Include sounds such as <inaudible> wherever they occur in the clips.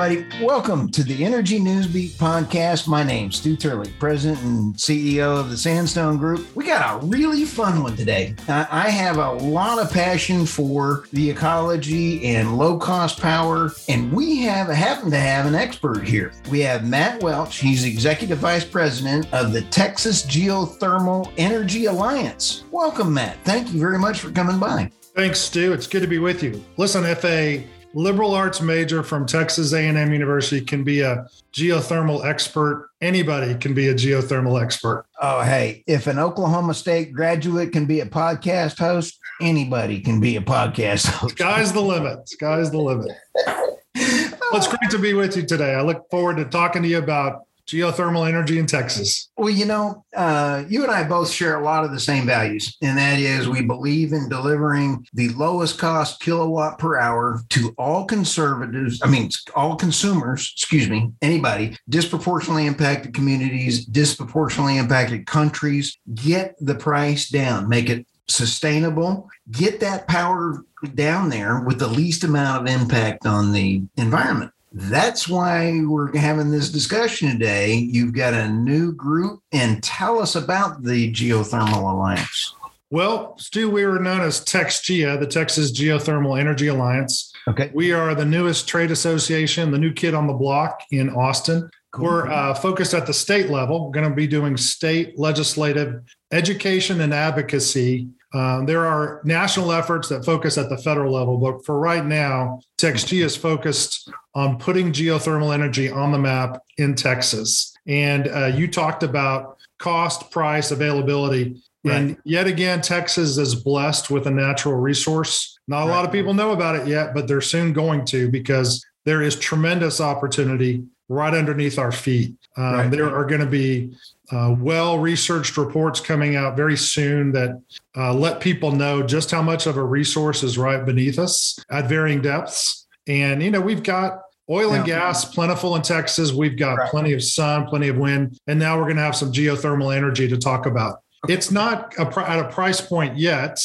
Everybody. Welcome to the Energy Newsbeat podcast. My name's Stu Turley, President and CEO of the Sandstone Group. We got a really fun one today. I have a lot of passion for the ecology and low cost power, and we have happen to have an expert here. We have Matt Welch. He's Executive Vice President of the Texas Geothermal Energy Alliance. Welcome, Matt. Thank you very much for coming by. Thanks, Stu. It's good to be with you. Listen, if a liberal arts major from Texas A&M University can be a geothermal expert. Anybody can be a geothermal expert. Oh, hey, if an Oklahoma State graduate can be a podcast host, anybody can be a podcast host. Sky's the limit. Sky's the limit. <laughs> well, it's great to be with you today. I look forward to talking to you about geothermal energy in Texas? Well, you know, uh, you and I both share a lot of the same values, and that is we believe in delivering the lowest cost kilowatt per hour to all conservatives, I mean, all consumers, excuse me, anybody, disproportionately impacted communities, disproportionately impacted countries. Get the price down, make it sustainable, get that power down there with the least amount of impact on the environment. That's why we're having this discussion today. You've got a new group, and tell us about the Geothermal Alliance. Well, Stu, we were known as TexGEA, the Texas Geothermal Energy Alliance. Okay. We are the newest trade association, the new kid on the block in Austin. Cool. We're uh, focused at the state level. We're going to be doing state legislative education and advocacy um, there are national efforts that focus at the federal level, but for right now, TexGEA is focused on putting geothermal energy on the map in Texas. And uh, you talked about cost, price, availability. Right. And yet again, Texas is blessed with a natural resource. Not a right. lot of people know about it yet, but they're soon going to because there is tremendous opportunity right underneath our feet. Um, right. There are going to be uh, well researched reports coming out very soon that uh, let people know just how much of a resource is right beneath us at varying depths. And, you know, we've got oil and gas plentiful in Texas. We've got right. plenty of sun, plenty of wind. And now we're going to have some geothermal energy to talk about. Okay. It's not a, at a price point yet.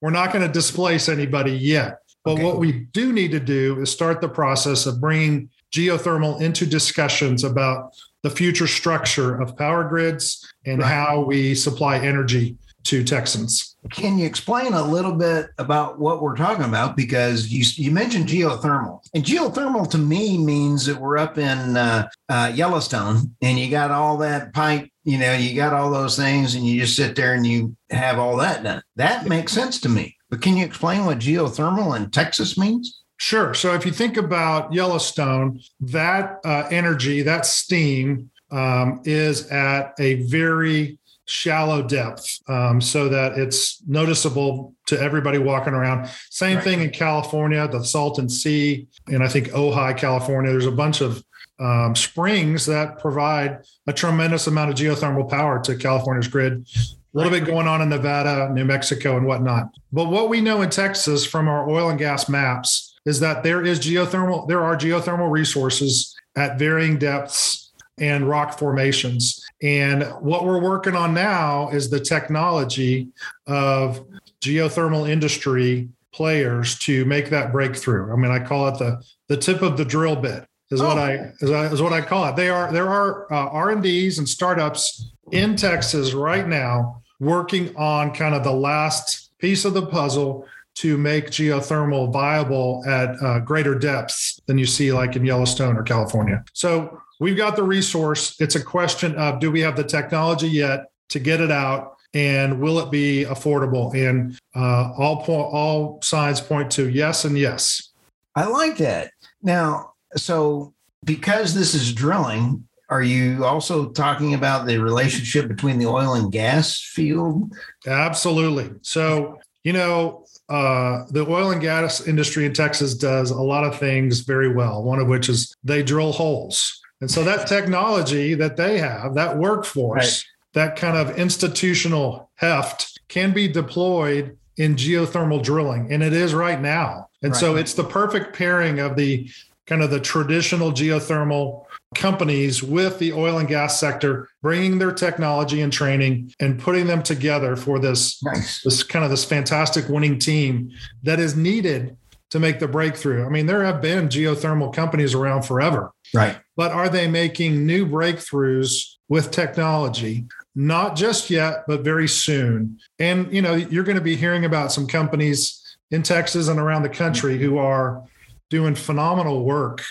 We're not going to displace anybody yet. But okay. what we do need to do is start the process of bringing geothermal into discussions about the future structure of power grids and right. how we supply energy to Texans. Can you explain a little bit about what we're talking about? Because you you mentioned geothermal, and geothermal to me means that we're up in uh, uh, Yellowstone, and you got all that pipe. You know, you got all those things, and you just sit there and you have all that done. That makes sense to me. But can you explain what geothermal in Texas means? Sure. So if you think about Yellowstone, that uh, energy, that steam, um, is at a very shallow depth um, so that it's noticeable to everybody walking around. Same right. thing in California, the Salton Sea, and I think Ojai, California. There's a bunch of um, springs that provide a tremendous amount of geothermal power to California's grid. A little bit going on in Nevada, New Mexico, and whatnot. But what we know in Texas from our oil and gas maps is that there is geothermal, there are geothermal resources at varying depths and rock formations. And what we're working on now is the technology of geothermal industry players to make that breakthrough. I mean, I call it the the tip of the drill bit is oh. what I is, is, what I call it. They are there are uh, R and D's and startups in Texas right now working on kind of the last piece of the puzzle to make geothermal viable at uh, greater depths than you see like in Yellowstone or California. So we've got the resource. It's a question of do we have the technology yet to get it out? And will it be affordable? And uh, all po- all signs point to yes and yes. I like that. Now, so because this is drilling, are you also talking about the relationship between the oil and gas field? Absolutely. So You know, uh, the oil and gas industry in Texas does a lot of things very well. One of which is they drill holes, and so that technology that they have, that workforce, right. that kind of institutional heft, can be deployed in geothermal drilling, and it is right now. And right. so it's the perfect pairing of the kind of the traditional geothermal companies with the oil and gas sector bringing their technology and training and putting them together for this nice. this kind of this fantastic winning team that is needed to make the breakthrough. I mean, there have been geothermal companies around forever. Right. But are they making new breakthroughs with technology? Not just yet, but very soon. And you know, you're going to be hearing about some companies in Texas and around the country who are doing phenomenal work,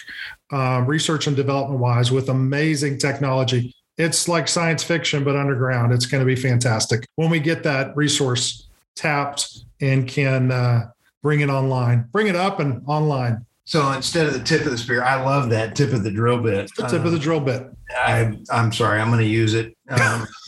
uh, research and development wise, with amazing technology. It's like science fiction, but underground. It's going to be fantastic when we get that resource tapped and can uh, bring it online, bring it up and online. So instead of the tip of the spear, I love that tip of the drill bit. The tip of the drill bit. I, I'm sorry, I'm going to use it. Um, <laughs> <laughs>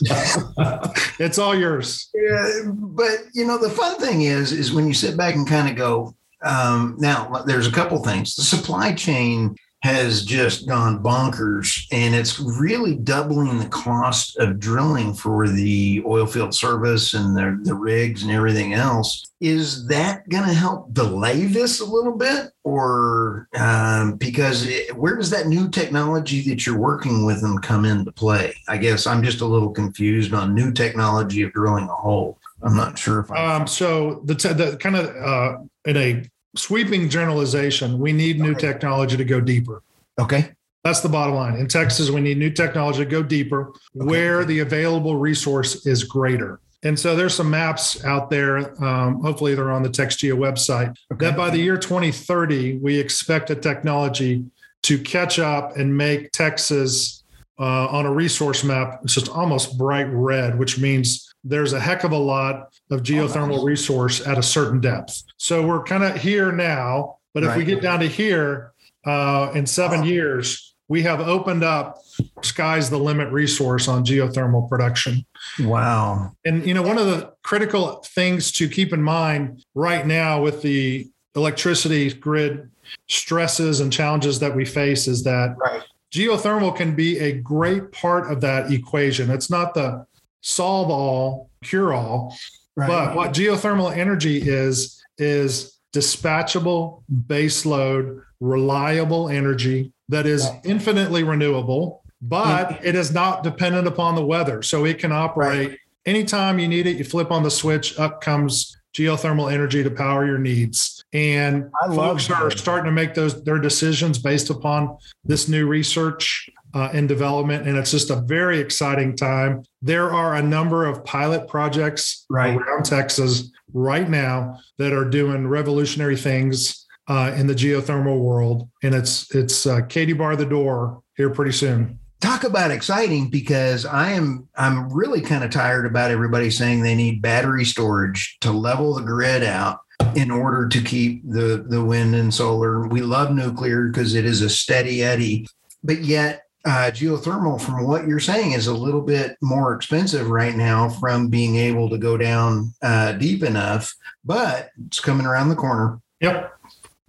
it's all yours. Yeah, but you know the fun thing is, is when you sit back and kind of go, um, now, there's a couple things. The supply chain has just gone bonkers and it's really doubling the cost of drilling for the oil field service and the, the rigs and everything else. Is that going to help delay this a little bit? Or um, because it, where does that new technology that you're working with them come into play? I guess I'm just a little confused on new technology of drilling a hole. I'm not sure if I. Um, so the, te- the kind of uh, in a sweeping generalization, we need new technology to go deeper. Okay. That's the bottom line. In Texas, we need new technology to go deeper okay. where the available resource is greater. And so there's some maps out there. Um, hopefully, they're on the TexGEA website. Okay. That by the year 2030, we expect a technology to catch up and make Texas uh, on a resource map. It's just almost bright red, which means there's a heck of a lot of geothermal oh, nice. resource at a certain depth. So we're kind of here now, but if we get down to here uh, in seven oh. years, we have opened up sky's the limit resource on geothermal production. Wow. And you know, one of the critical things to keep in mind right now with the electricity grid stresses and challenges that we face is that right. geothermal can be a great part of that equation. It's not the solve all, cure all. Right. But what geothermal energy is, is dispatchable, baseload, reliable energy that is infinitely renewable, but mm-hmm. it is not dependent upon the weather. So it can operate right. anytime you need it. You flip on the switch, up comes geothermal energy to power your needs. And folks are starting to make those their decisions based upon this new research uh, in development, and it's just a very exciting time. There are a number of pilot projects right. around Texas right now that are doing revolutionary things uh, in the geothermal world, and it's it's uh, Katie bar the door here pretty soon. Talk about exciting because I am I'm really kind of tired about everybody saying they need battery storage to level the grid out in order to keep the the wind and solar. We love nuclear because it is a steady eddy, but yet uh, geothermal, from what you're saying, is a little bit more expensive right now from being able to go down uh, deep enough, but it's coming around the corner. Yep.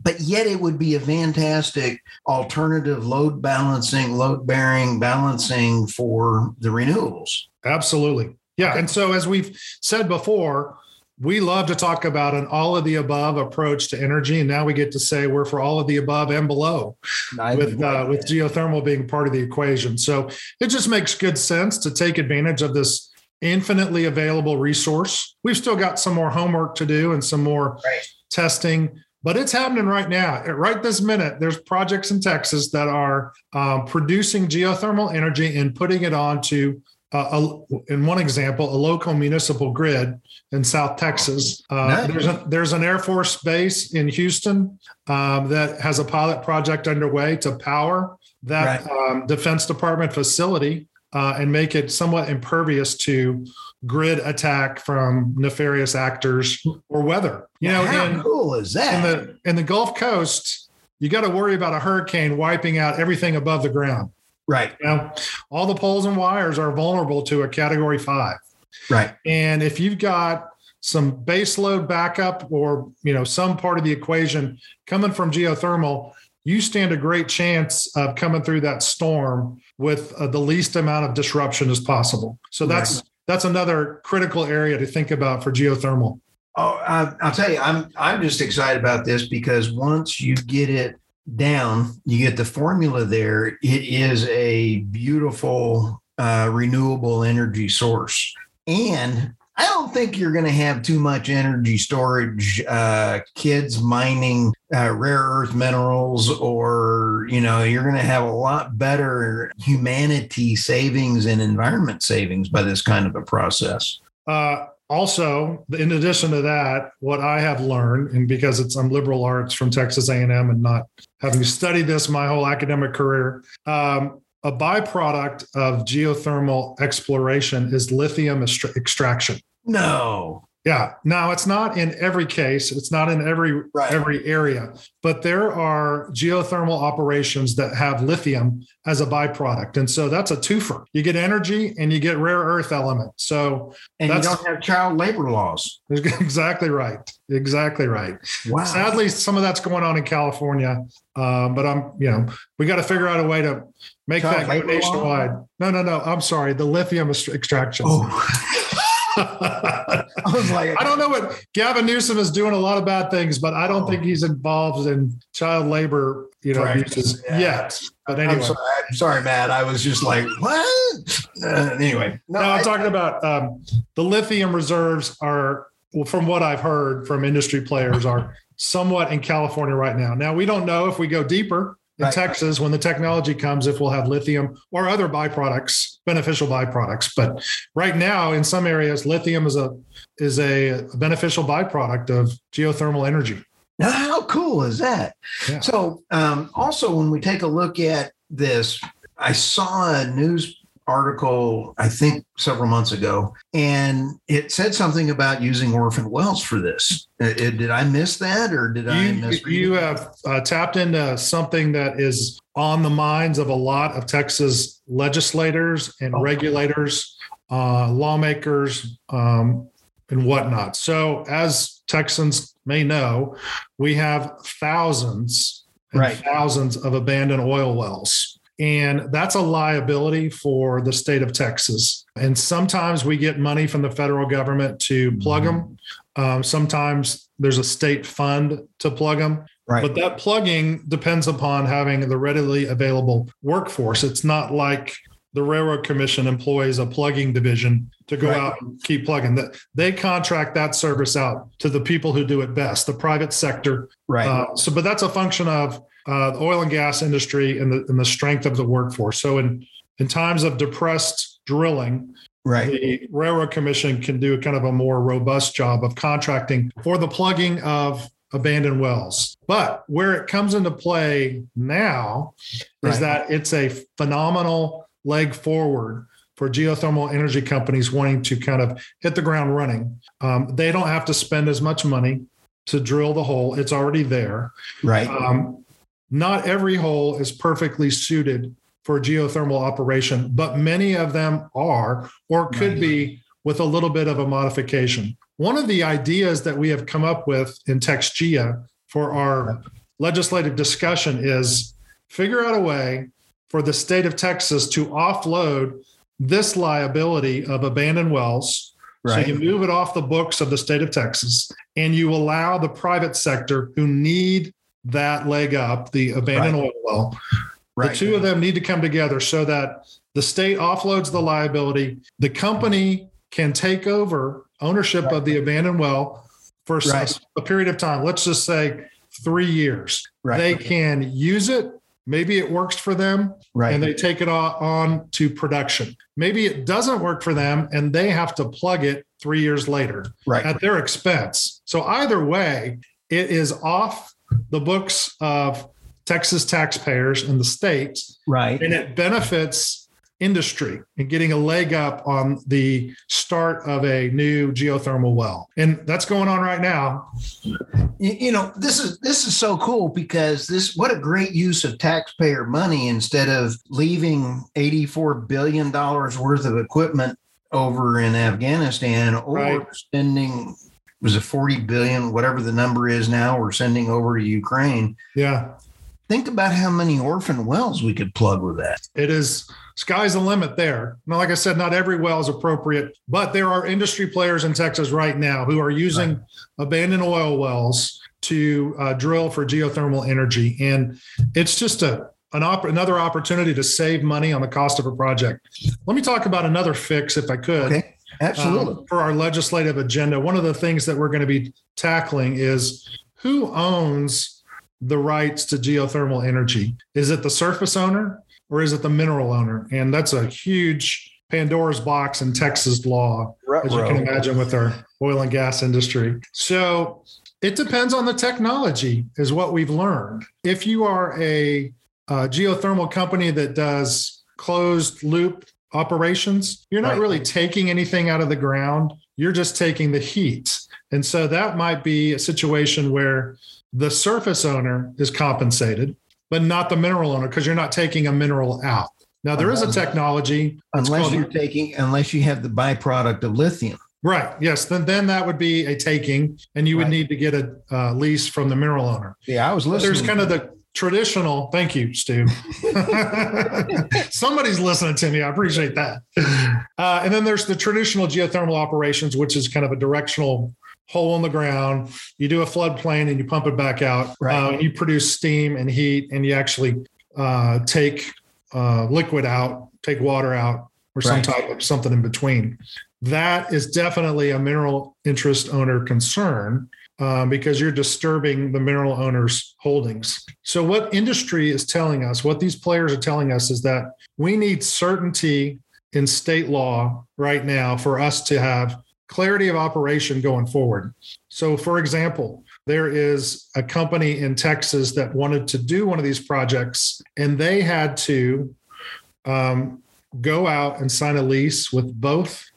But yet, it would be a fantastic alternative load balancing, load bearing balancing for the renewables. Absolutely. Yeah. And so, as we've said before, we love to talk about an all of the above approach to energy, and now we get to say we're for all of the above and below, with uh, with geothermal being part of the equation. So it just makes good sense to take advantage of this infinitely available resource. We've still got some more homework to do and some more right. testing, but it's happening right now. Right this minute, there's projects in Texas that are um, producing geothermal energy and putting it onto uh, a, in one example, a local municipal grid in South Texas. Uh, nice. There's a, there's an Air Force base in Houston um, that has a pilot project underway to power that right. um, Defense Department facility uh, and make it somewhat impervious to grid attack from nefarious actors or weather. You know, how in, cool is that? In the in the Gulf Coast, you got to worry about a hurricane wiping out everything above the ground. Right. Know, all the poles and wires are vulnerable to a category five. Right. And if you've got some base load backup or you know some part of the equation coming from geothermal, you stand a great chance of coming through that storm with uh, the least amount of disruption as possible. So that's right. that's another critical area to think about for geothermal. Oh, I, I'll tell you, I'm I'm just excited about this because once you get it down, you get the formula there. It is a beautiful uh, renewable energy source, and I don't think you're going to have too much energy storage, uh, kids mining uh, rare earth minerals, or, you know, you're going to have a lot better humanity savings and environment savings by this kind of a process. Uh, also, in addition to that, what I have learned, and because it's I'm liberal arts from Texas A&M and not having studied this my whole academic career, um, a byproduct of geothermal exploration is lithium extraction. No. Yeah. Now it's not in every case. It's not in every right. every area, but there are geothermal operations that have lithium as a byproduct, and so that's a twofer. You get energy and you get rare earth element. So and you don't have child labor laws. <laughs> Exactly right. Exactly right. Wow. Sadly, some of that's going on in California, um, but I'm you know we got to figure out a way to make child that go nationwide. Law? No, no, no. I'm sorry. The lithium extraction. Oh. <laughs> <laughs> I was like, I don't know what Gavin Newsom is doing a lot of bad things, but I don't oh. think he's involved in child labor, you know, abuses yeah. yet. But anyway, I'm sorry, I'm sorry, Matt. I was just like, what? Uh, anyway, no, no I'm talking about um, the lithium reserves are, well, from what I've heard from industry players, are somewhat in California right now. Now we don't know if we go deeper in right. Texas when the technology comes if we'll have lithium or other byproducts, beneficial byproducts. But right now, in some areas, lithium is a is a beneficial byproduct of geothermal energy. Now, how cool is that? Yeah. So, um, also when we take a look at this, I saw a news article, I think several months ago, and it said something about using orphan wells for this. Uh, it, did I miss that or did you, I miss You have uh, tapped into something that is on the minds of a lot of Texas legislators and oh. regulators, uh, lawmakers, um, and whatnot. So, as Texans may know, we have thousands and right. thousands of abandoned oil wells and that's a liability for the state of Texas. And sometimes we get money from the federal government to plug them. Um, sometimes there's a state fund to plug them. Right. But that plugging depends upon having the readily available workforce. It's not like the Railroad Commission employs a plugging division to go right. out and keep plugging. That they contract that service out to the people who do it best, the private sector. Right. Uh, so, but that's a function of uh, the oil and gas industry and the, and the strength of the workforce. So in in times of depressed drilling, right, the railroad commission can do kind of a more robust job of contracting for the plugging of abandoned wells. But where it comes into play now right. is that it's a phenomenal leg forward for geothermal energy companies wanting to kind of hit the ground running. Um, they don't have to spend as much money to drill the hole; it's already there. Right. Um, not every hole is perfectly suited for geothermal operation, but many of them are or could be with a little bit of a modification. One of the ideas that we have come up with in TexGEA for our legislative discussion is figure out a way for the state of Texas to offload this liability of abandoned wells. Right. So you move it off the books of the state of Texas and you allow the private sector who need that leg up, the abandoned right. oil well. Right. The two of them need to come together so that the state offloads the liability. The company can take over ownership right. of the abandoned well for a, period of time. Let's just say three years. Right. They can use it. Maybe it works for them right. and they take it on to production. Maybe it doesn't work for them and they have to plug it three years later right. at their expense. So either way, it is off the books of Texas taxpayers and the state. Right. And it benefits industry and getting a leg up on the start of a new geothermal well. And that's going on right now. You know, this is this is so cool because this what a great use of taxpayer money instead of leaving 84 billion dollars worth of equipment over in Afghanistan or right. spending was it 40 billion, whatever the number is now, we're sending over to Ukraine. Yeah. Think about how many orphan wells we could plug with that. It is sky's the limit there. Now, like I said, not every well is appropriate, but there are industry players in Texas right now who are using right. abandoned oil wells to uh, drill for geothermal energy, and it's just a an op- another opportunity to save money on the cost of a project. Let me talk about another fix, if I could. Okay. Absolutely. Um, for our legislative agenda, one of the things that we're going to be tackling is who owns the rights to geothermal energy? Is it the surface owner or is it the mineral owner? And that's a huge Pandora's box in Texas law, as you can imagine with our oil and gas industry. So it depends on the technology, is what we've learned. If you are a, a geothermal company that does closed loop operations, you're not right. really taking anything out of the ground. You're just taking the heat. And so that might be a situation where the surface owner is compensated, but not the mineral owner because you're not taking a mineral out. Now there is a technology unless you're taking unless you have the byproduct of lithium. Right. Yes. Then then that would be a taking, and you would right. need to get a uh, lease from the mineral owner. Yeah, I was listening. There's kind of the traditional thank you stu <laughs> somebody's listening to me i appreciate that uh, and then there's the traditional geothermal operations which is kind of a directional hole in the ground you do a floodplain and you pump it back out right. uh, you produce steam and heat and you actually uh, take uh, liquid out take water out or some right. type of something in between that is definitely a mineral interest owner concern um, because you're disturbing the mineral owner's holdings. So, what industry is telling us, what these players are telling us, is that we need certainty in state law right now for us to have clarity of operation going forward. So, for example, there is a company in Texas that wanted to do one of these projects, and they had to um, go out and sign a lease with both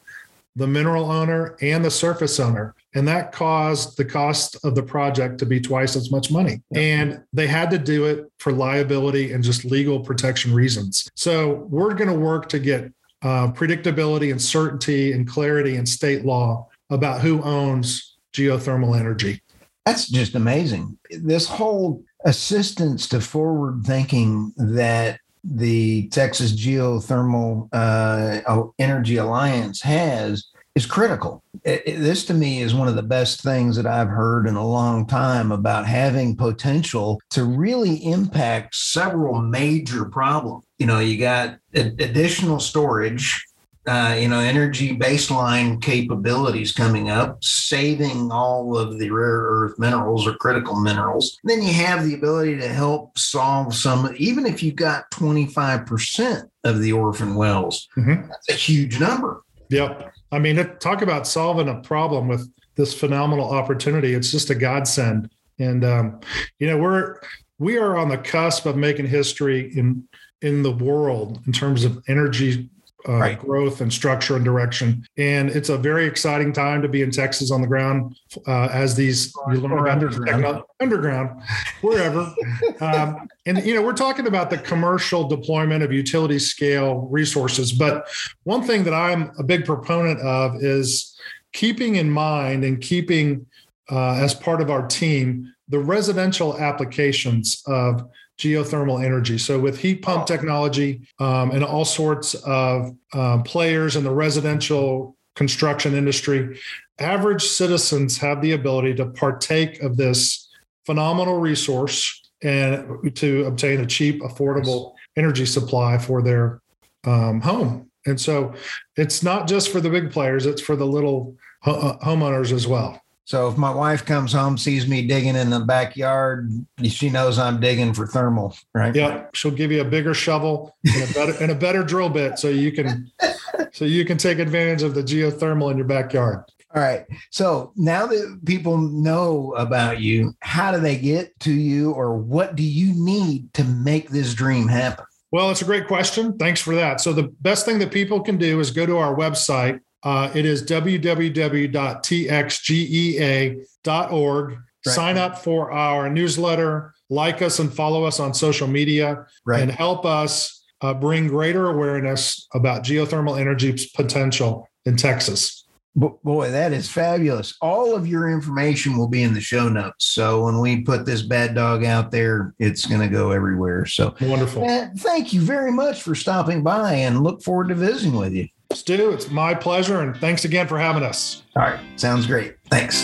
the mineral owner and the surface owner. And that caused the cost of the project to be twice as much money. And they had to do it for liability and just legal protection reasons. So we're going to work to get uh, predictability and certainty and clarity in state law about who owns geothermal energy. That's just amazing. This whole assistance to forward thinking that the Texas Geothermal uh, Energy Alliance has is critical. It, it, this to me is one of the best things that I've heard in a long time about having potential to really impact several major problems. You know, you got additional storage uh, you know, energy baseline capabilities coming up, saving all of the rare earth minerals or critical minerals. Then you have the ability to help solve some, even if you got 25% of the orphan wells, mm-hmm. that's a huge number. Yep. I mean, talk about solving a problem with this phenomenal opportunity. It's just a godsend. And, um, you know, we're, we are on the cusp of making history in in the world in terms of energy uh, right. growth and structure and direction. And it's a very exciting time to be in Texas on the ground uh, as these you learn about underground, underground wherever. <laughs> um, and you know, we're talking about the commercial deployment of utility scale resources. But one thing that I'm a big proponent of is keeping in mind and keeping uh, as part of our team the residential applications of geothermal energy. So, with heat pump technology um, and all sorts of uh, players in the residential construction industry, average citizens have the ability to partake of this phenomenal resource and to obtain a cheap, affordable energy supply for their um, home. And so, it's not just for the big players; it's for the little ho- homeowners as well. So if my wife comes home, sees me digging in the backyard, she knows I'm digging for thermal, right? Yeah, she'll give you a bigger shovel and a better and a better drill bit, so you can so you can take advantage of the geothermal in your backyard. All right. So now that people know about you, how do they get to you, or what do you need to make this dream happen? Well, it's a great question. Thanks for that. So the best thing that people can do is go to our website uh, it is www.txgea.org. Right. Sign up for our newsletter, like us and follow us on social media, right. and help us uh, bring greater awareness about geothermal energy's potential in Texas. Boy, that is fabulous. All of your information will be in the show notes. So when we put this bad dog out there, it's going to go everywhere. So wonderful. Uh, thank you very much for stopping by and look forward to visiting with you. Stu, it's my pleasure. And thanks again for having us. All right. Sounds great. Thanks.